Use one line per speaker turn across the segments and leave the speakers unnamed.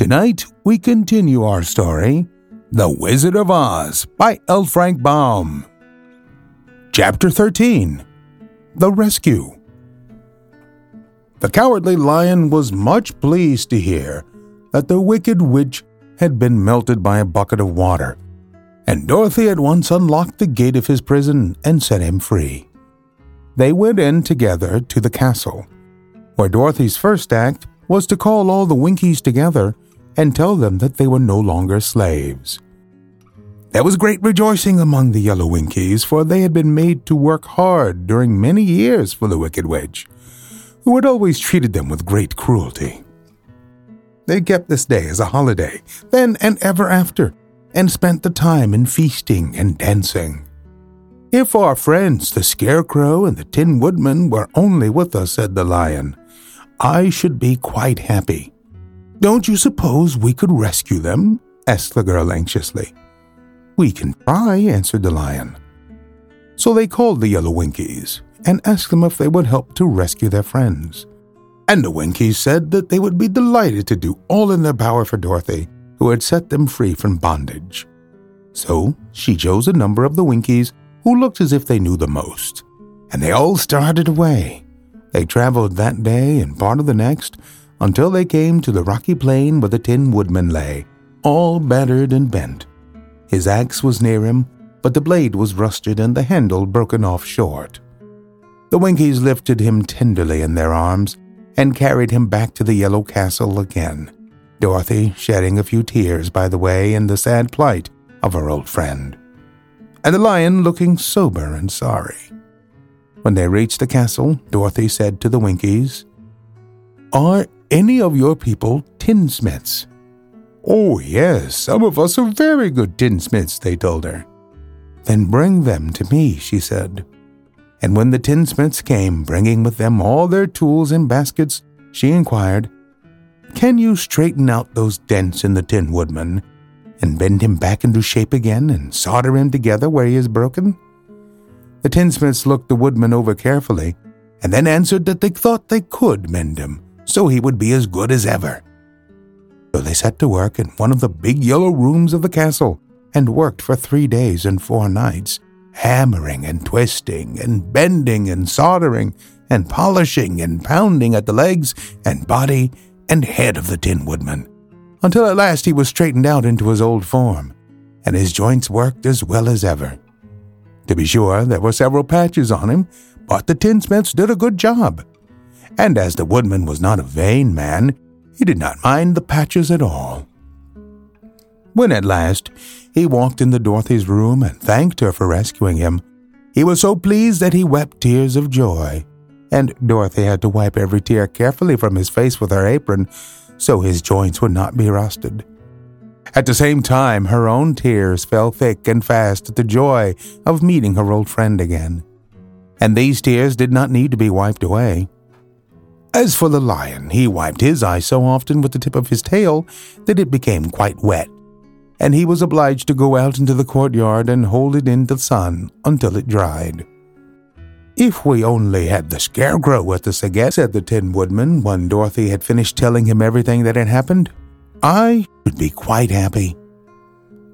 Tonight, we continue our story, The Wizard of Oz by L. Frank Baum. Chapter 13 The Rescue. The Cowardly Lion was much pleased to hear that the Wicked Witch had been melted by a bucket of water, and Dorothy at once unlocked the gate of his prison and set him free. They went in together to the castle, where Dorothy's first act was to call all the Winkies together and tell them that they were no longer slaves. There was great rejoicing among the Yellow Winkies, for they had been made to work hard during many years for the Wicked Witch, who had always treated them with great cruelty. They kept this day as a holiday, then and ever after, and spent the time in feasting and dancing. If our friends, the Scarecrow and the Tin Woodman, were only with us, said the Lion, I should be quite happy. Don't you suppose we could rescue them? asked the girl anxiously. We can try, answered the Lion. So they called the Yellow Winkies and asked them if they would help to rescue their friends. And the Winkies said that they would be delighted to do all in their power for Dorothy, who had set them free from bondage. So she chose a number of the Winkies who looked as if they knew the most. And they all started away. They traveled that day and part of the next until they came to the rocky plain where the Tin Woodman lay, all battered and bent. His axe was near him, but the blade was rusted and the handle broken off short. The Winkies lifted him tenderly in their arms and carried him back to the yellow castle again, Dorothy shedding a few tears by the way in the sad plight of her old friend and the lion looking sober and sorry. When they reached the castle, Dorothy said to the Winkies, Are any of your people tinsmiths? Oh, yes, some of us are very good tinsmiths, they told her. Then bring them to me, she said. And when the tinsmiths came, bringing with them all their tools and baskets, she inquired, Can you straighten out those dents in the Tin Woodman and bend him back into shape again and solder him together where he is broken? The tinsmiths looked the woodman over carefully and then answered that they thought they could mend him so he would be as good as ever. So they set to work in one of the big yellow rooms of the castle and worked for three days and four nights, hammering and twisting and bending and soldering and polishing and pounding at the legs and body and head of the Tin Woodman until at last he was straightened out into his old form, and his joints worked as well as ever. To be sure, there were several patches on him, but the tinsmiths did a good job. And as the woodman was not a vain man, he did not mind the patches at all. When at last he walked into Dorothy's room and thanked her for rescuing him, he was so pleased that he wept tears of joy, and Dorothy had to wipe every tear carefully from his face with her apron so his joints would not be rusted. At the same time, her own tears fell thick and fast at the joy of meeting her old friend again. And these tears did not need to be wiped away. As for the lion, he wiped his eyes so often with the tip of his tail that it became quite wet, and he was obliged to go out into the courtyard and hold it in the sun until it dried. If we only had the scarecrow with us again, said the Tin Woodman when Dorothy had finished telling him everything that had happened, I should be quite happy.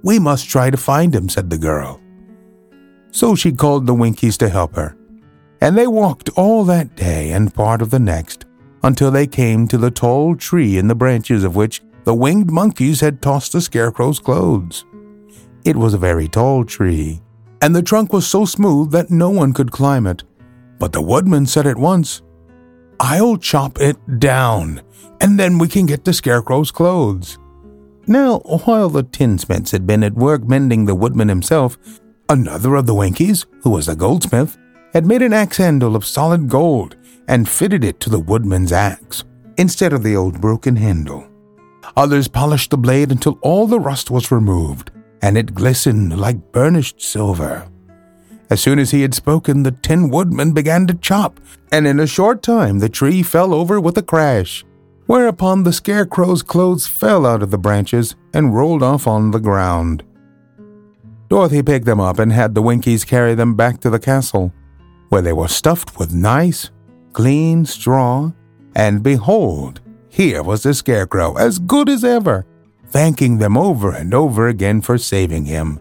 We must try to find him, said the girl. So she called the Winkies to help her, and they walked all that day and part of the next until they came to the tall tree in the branches of which the winged monkeys had tossed the scarecrow's clothes. It was a very tall tree, and the trunk was so smooth that no one could climb it. But the woodman said at once, I'll chop it down, and then we can get the scarecrow's clothes. Now, while the tinsmiths had been at work mending the woodman himself, another of the Winkies, who was a goldsmith, had made an axe handle of solid gold and fitted it to the woodman's axe, instead of the old broken handle. Others polished the blade until all the rust was removed, and it glistened like burnished silver. As soon as he had spoken, the Tin Woodman began to chop, and in a short time the tree fell over with a crash, whereupon the Scarecrow's clothes fell out of the branches and rolled off on the ground. Dorothy picked them up and had the Winkies carry them back to the castle, where they were stuffed with nice, clean straw, and behold, here was the Scarecrow, as good as ever, thanking them over and over again for saving him.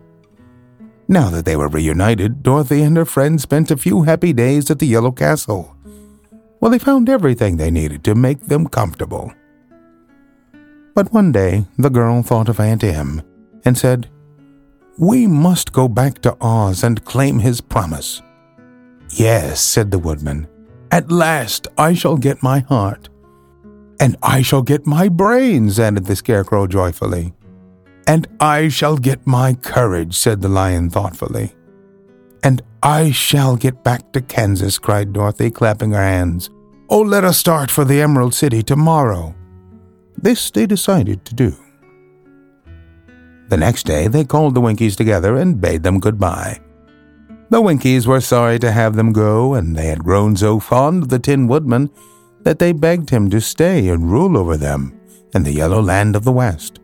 Now that they were reunited, Dorothy and her friends spent a few happy days at the Yellow Castle. Well, they found everything they needed to make them comfortable. But one day, the girl thought of Aunt Em and said, We must go back to Oz and claim his promise. Yes, said the woodman. At last I shall get my heart. And I shall get my brains, added the scarecrow joyfully. And I shall get my courage, said the lion thoughtfully. And I shall get back to Kansas, cried Dorothy, clapping her hands. Oh, let us start for the Emerald City tomorrow. This they decided to do. The next day they called the Winkies together and bade them goodbye. The Winkies were sorry to have them go, and they had grown so fond of the Tin Woodman that they begged him to stay and rule over them in the yellow land of the West.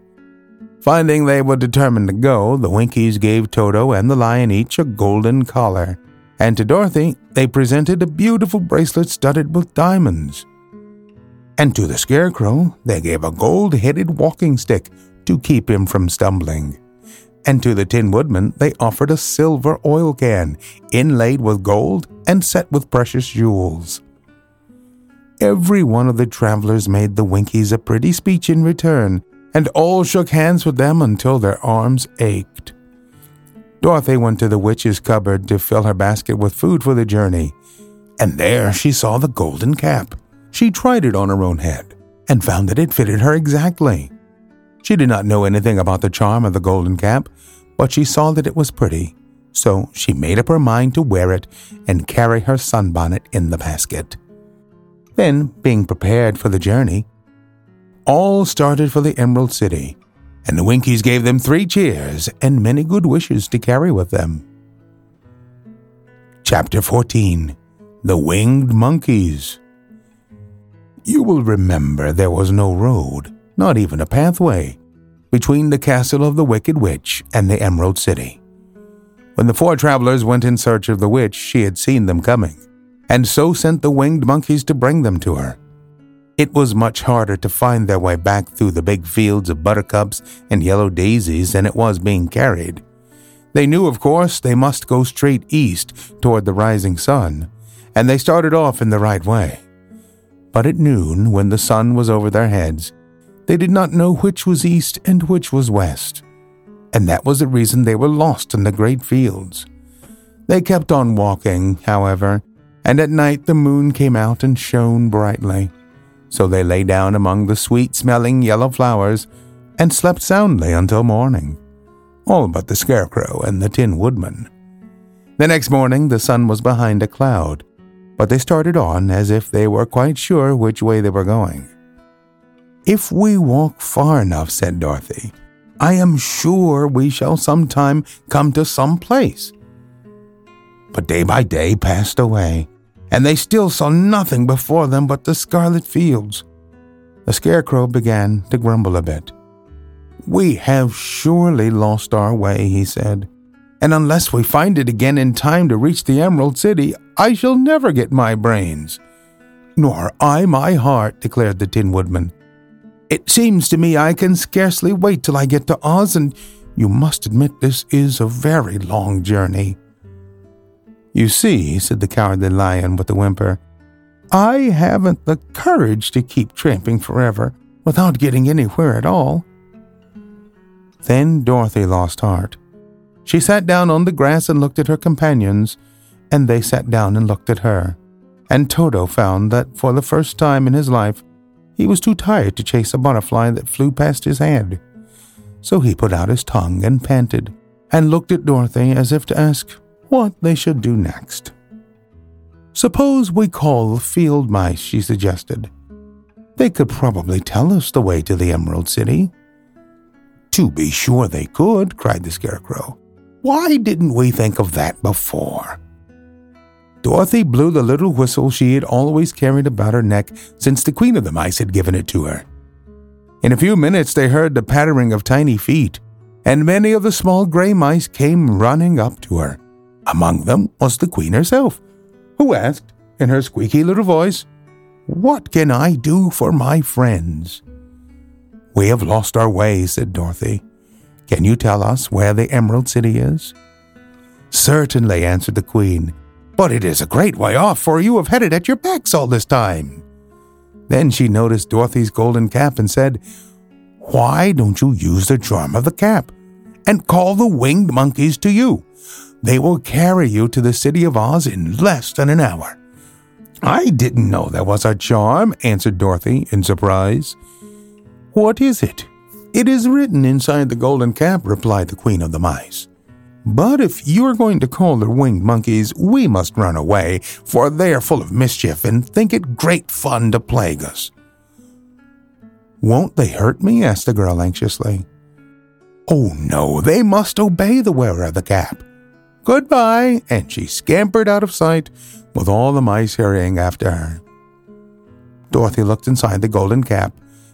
Finding they were determined to go, the Winkies gave Toto and the lion each a golden collar, and to Dorothy they presented a beautiful bracelet studded with diamonds. And to the Scarecrow they gave a gold headed walking stick to keep him from stumbling. And to the Tin Woodman they offered a silver oil can, inlaid with gold and set with precious jewels. Every one of the travelers made the Winkies a pretty speech in return, and all shook hands with them until their arms ached. Dorothy went to the witch's cupboard to fill her basket with food for the journey, and there she saw the golden cap. She tried it on her own head and found that it fitted her exactly. She did not know anything about the charm of the golden cap, but she saw that it was pretty, so she made up her mind to wear it and carry her sunbonnet in the basket. Then, being prepared for the journey, all started for the Emerald City, and the Winkies gave them three cheers and many good wishes to carry with them. Chapter 14 The Winged Monkeys You will remember there was no road, not even a pathway, between the castle of the Wicked Witch and the Emerald City. When the four travelers went in search of the witch, she had seen them coming, and so sent the winged monkeys to bring them to her. It was much harder to find their way back through the big fields of buttercups and yellow daisies than it was being carried. They knew, of course, they must go straight east toward the rising sun, and they started off in the right way. But at noon, when the sun was over their heads, they did not know which was east and which was west, and that was the reason they were lost in the great fields. They kept on walking, however, and at night the moon came out and shone brightly. So they lay down among the sweet smelling yellow flowers and slept soundly until morning, all but the Scarecrow and the Tin Woodman. The next morning the sun was behind a cloud, but they started on as if they were quite sure which way they were going. If we walk far enough, said Dorothy, I am sure we shall sometime come to some place. But day by day passed away, and they still saw nothing before them but the scarlet fields. The Scarecrow began to grumble a bit. We have surely lost our way, he said, and unless we find it again in time to reach the Emerald City, I shall never get my brains. Nor I my heart, declared the Tin Woodman. It seems to me I can scarcely wait till I get to Oz, and you must admit this is a very long journey. You see, said the cowardly lion with a whimper, I haven't the courage to keep tramping forever without getting anywhere at all. Then Dorothy lost heart. She sat down on the grass and looked at her companions, and they sat down and looked at her. And Toto found that for the first time in his life, he was too tired to chase a butterfly that flew past his head. So he put out his tongue and panted, and looked at Dorothy as if to ask, what they should do next. Suppose we call the field mice, she suggested. They could probably tell us the way to the Emerald City. To be sure they could, cried the Scarecrow. Why didn't we think of that before? Dorothy blew the little whistle she had always carried about her neck since the Queen of the Mice had given it to her. In a few minutes they heard the pattering of tiny feet, and many of the small gray mice came running up to her. Among them was the Queen herself, who asked, in her squeaky little voice, What can I do for my friends? We have lost our way, said Dorothy. Can you tell us where the Emerald City is? Certainly, answered the Queen, but it is a great way off, for you have had it at your backs all this time. Then she noticed Dorothy's golden cap and said, Why don't you use the charm of the cap and call the winged monkeys to you? They will carry you to the city of Oz in less than an hour. I didn't know there was a charm, answered Dorothy in surprise. What is it? It is written inside the golden cap, replied the Queen of the Mice. But if you are going to call the winged monkeys, we must run away, for they are full of mischief and think it great fun to plague us. Won't they hurt me? asked the girl anxiously. Oh, no, they must obey the wearer of the cap. Goodbye, and she scampered out of sight, with all the mice hurrying after her. Dorothy looked inside the golden cap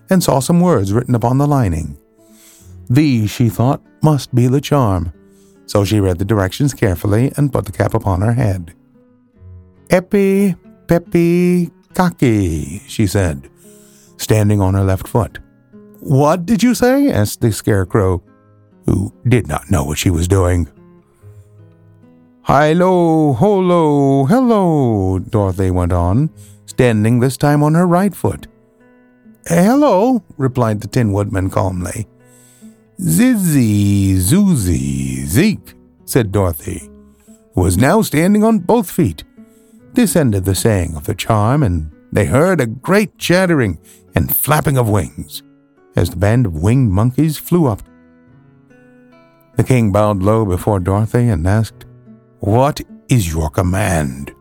and saw some words written upon the lining. These, she thought, must be the charm so she read the directions carefully and put the cap upon her head. Epi, pepi, kaki, she said, standing on her left foot. What did you say? asked the scarecrow, who did not know what she was doing. Hilo, holo, hello, Dorothy went on, standing this time on her right foot. Hello, replied the Tin Woodman calmly. Zizzy, Zoozy, Zeke, said Dorothy, who was now standing on both feet. This ended the saying of the charm, and they heard a great chattering and flapping of wings as the band of winged monkeys flew up. The king bowed low before Dorothy and asked, What is your command?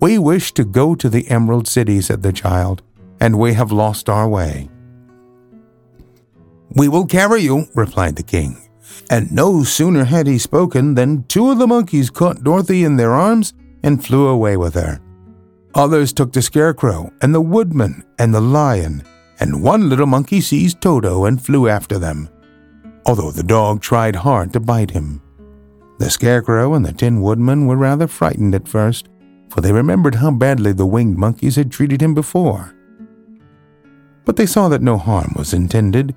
We wish to go to the Emerald City, said the child, and we have lost our way. We will carry you, replied the king. And no sooner had he spoken than two of the monkeys caught Dorothy in their arms and flew away with her. Others took the scarecrow and the woodman and the lion, and one little monkey seized Toto and flew after them, although the dog tried hard to bite him. The scarecrow and the tin woodman were rather frightened at first, for they remembered how badly the winged monkeys had treated him before. But they saw that no harm was intended,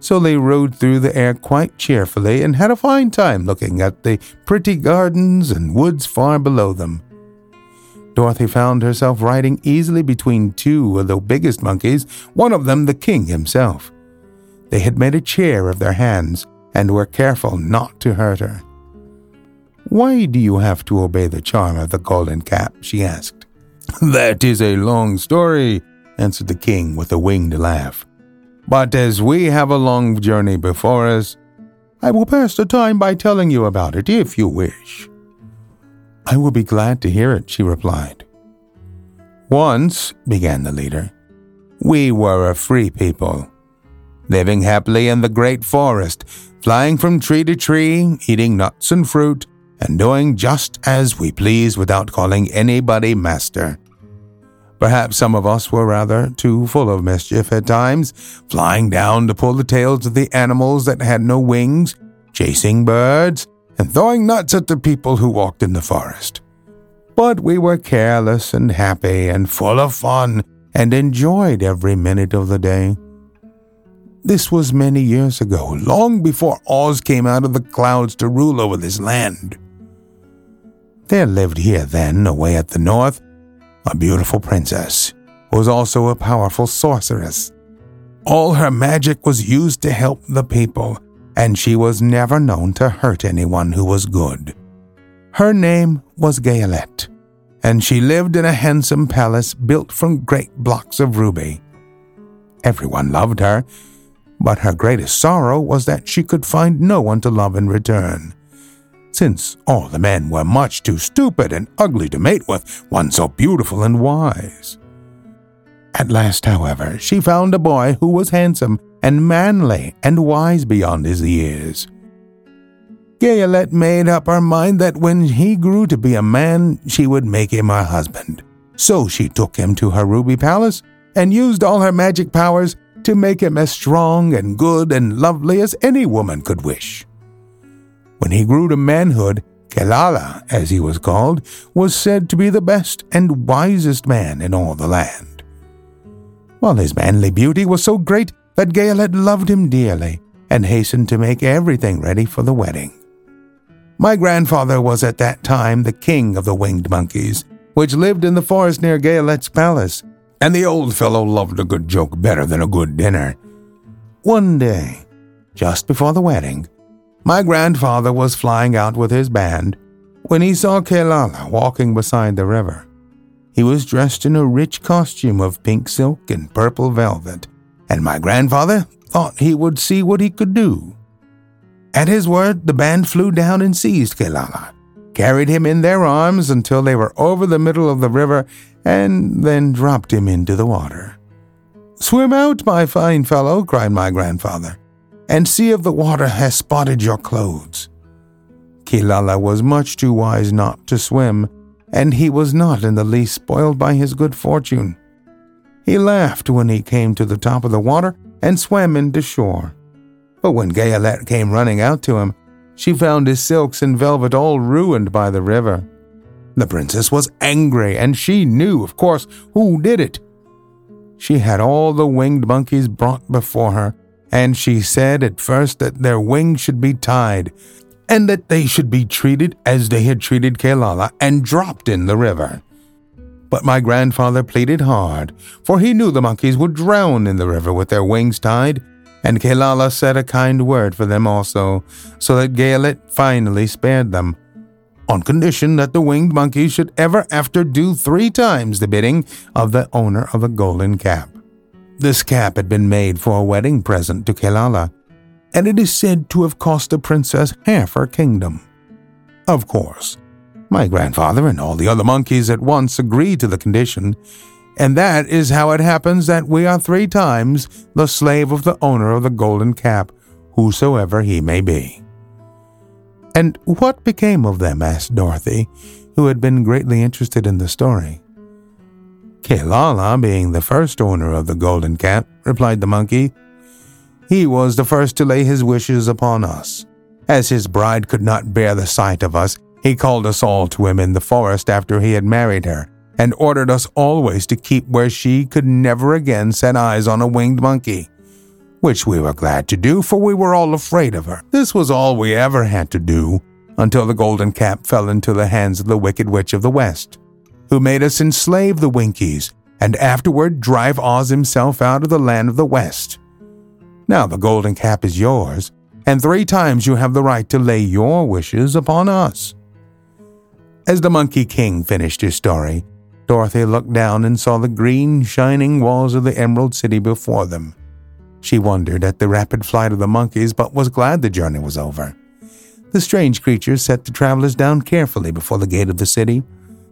so they rode through the air quite cheerfully and had a fine time looking at the pretty gardens and woods far below them. Dorothy found herself riding easily between two of the biggest monkeys, one of them the king himself. They had made a chair of their hands and were careful not to hurt her. Why do you have to obey the charm of the golden cap? she asked. That is a long story, answered the king with a winged laugh. But as we have a long journey before us, I will pass the time by telling you about it if you wish. I will be glad to hear it, she replied. Once, began the leader, we were a free people, living happily in the great forest, flying from tree to tree, eating nuts and fruit, and doing just as we please without calling anybody master. Perhaps some of us were rather too full of mischief at times, flying down to pull the tails of the animals that had no wings, chasing birds, and throwing nuts at the people who walked in the forest. But we were careless and happy and full of fun and enjoyed every minute of the day. This was many years ago, long before Oz came out of the clouds to rule over this land. There lived here then, away at the north, a beautiful princess, was also a powerful sorceress. All her magic was used to help the people, and she was never known to hurt anyone who was good. Her name was Gayelette, and she lived in a handsome palace built from great blocks of ruby. Everyone loved her, but her greatest sorrow was that she could find no one to love in return since all the men were much too stupid and ugly to mate with one so beautiful and wise. At last, however, she found a boy who was handsome and manly and wise beyond his years. Gayelette made up her mind that when he grew to be a man, she would make him her husband. So she took him to her ruby palace and used all her magic powers to make him as strong and good and lovely as any woman could wish. When he grew to manhood, Quelala, as he was called, was said to be the best and wisest man in all the land. While his manly beauty was so great that Gayelette loved him dearly and hastened to make everything ready for the wedding. My grandfather was at that time the king of the winged monkeys, which lived in the forest near Gayelette's palace, and the old fellow loved a good joke better than a good dinner. One day, just before the wedding, my grandfather was flying out with his band when he saw Quelala walking beside the river. He was dressed in a rich costume of pink silk and purple velvet, and my grandfather thought he would see what he could do. At his word, the band flew down and seized Quelala, carried him in their arms until they were over the middle of the river, and then dropped him into the water. Swim out, my fine fellow, cried my grandfather, and see if the water has spotted your clothes. Quelala was much too wise not to swim, and he was not in the least spoiled by his good fortune. He laughed when he came to the top of the water and swam into shore. But when Gayelette came running out to him, she found his silks and velvet all ruined by the river. The princess was angry, and she knew, of course, who did it. She had all the winged monkeys brought before her, and she said at first that their wings should be tied, and that they should be treated as they had treated Quelala and dropped in the river. But my grandfather pleaded hard, for he knew the monkeys would drown in the river with their wings tied, and Quelala said a kind word for them also, so that Gayelette finally spared them, on condition that the winged monkeys should ever after do three times the bidding of the owner of the golden cap. This cap had been made for a wedding present to Quelala, and it is said to have cost the princess half her kingdom. Of course, my grandfather and all the other monkeys at once agreed to the condition, and that is how it happens that we are three times the slave of the owner of the golden cap, whosoever he may be. And what became of them? asked Dorothy, who had been greatly interested in the story. Quelala, being the first owner of the golden cap, replied the monkey, he was the first to lay his wishes upon us. As his bride could not bear the sight of us, he called us all to him in the forest after he had married her, and ordered us always to keep where she could never again set eyes on a winged monkey. Which we were glad to do, for we were all afraid of her. This was all we ever had to do, until the golden cap fell into the hands of the wicked witch of the west, who made us enslave the Winkies, and afterward drive Oz himself out of the land of the west. Now the golden cap is yours, and three times you have the right to lay your wishes upon us. As the Monkey King finished his story, Dorothy looked down and saw the green, shining walls of the Emerald City before them. She wondered at the rapid flight of the monkeys, but was glad the journey was over. The strange creatures set the travelers down carefully before the gate of the city.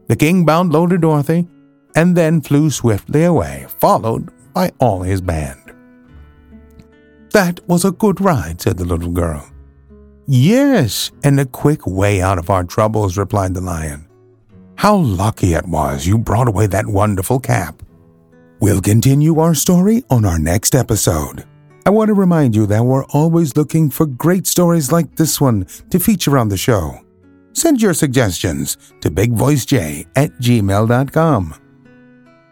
The king bound low to Dorothy, and then flew swiftly away, followed by all his band. That was a good ride, said the little girl. Yes, and a quick way out of our troubles, replied the lion. How lucky it was you brought away that wonderful cap. We'll continue our story on our next episode. I want to remind you that we're always looking for great stories like this one to feature on the show. Send your suggestions to bigvoicej at gmail.com.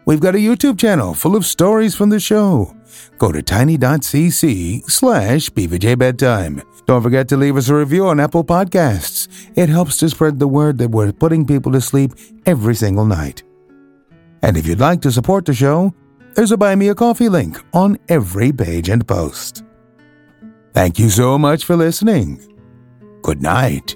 We've got a YouTube channel full of stories from the show. Go to tiny.cc slash bvjbedtime. Don't forget to leave us a review on Apple Podcasts. It helps to spread the word that we're putting people to sleep every single night. And if you'd like to support the show, there's a Buy Me a Coffee link on every page and post. Thank you so much for listening. Good night.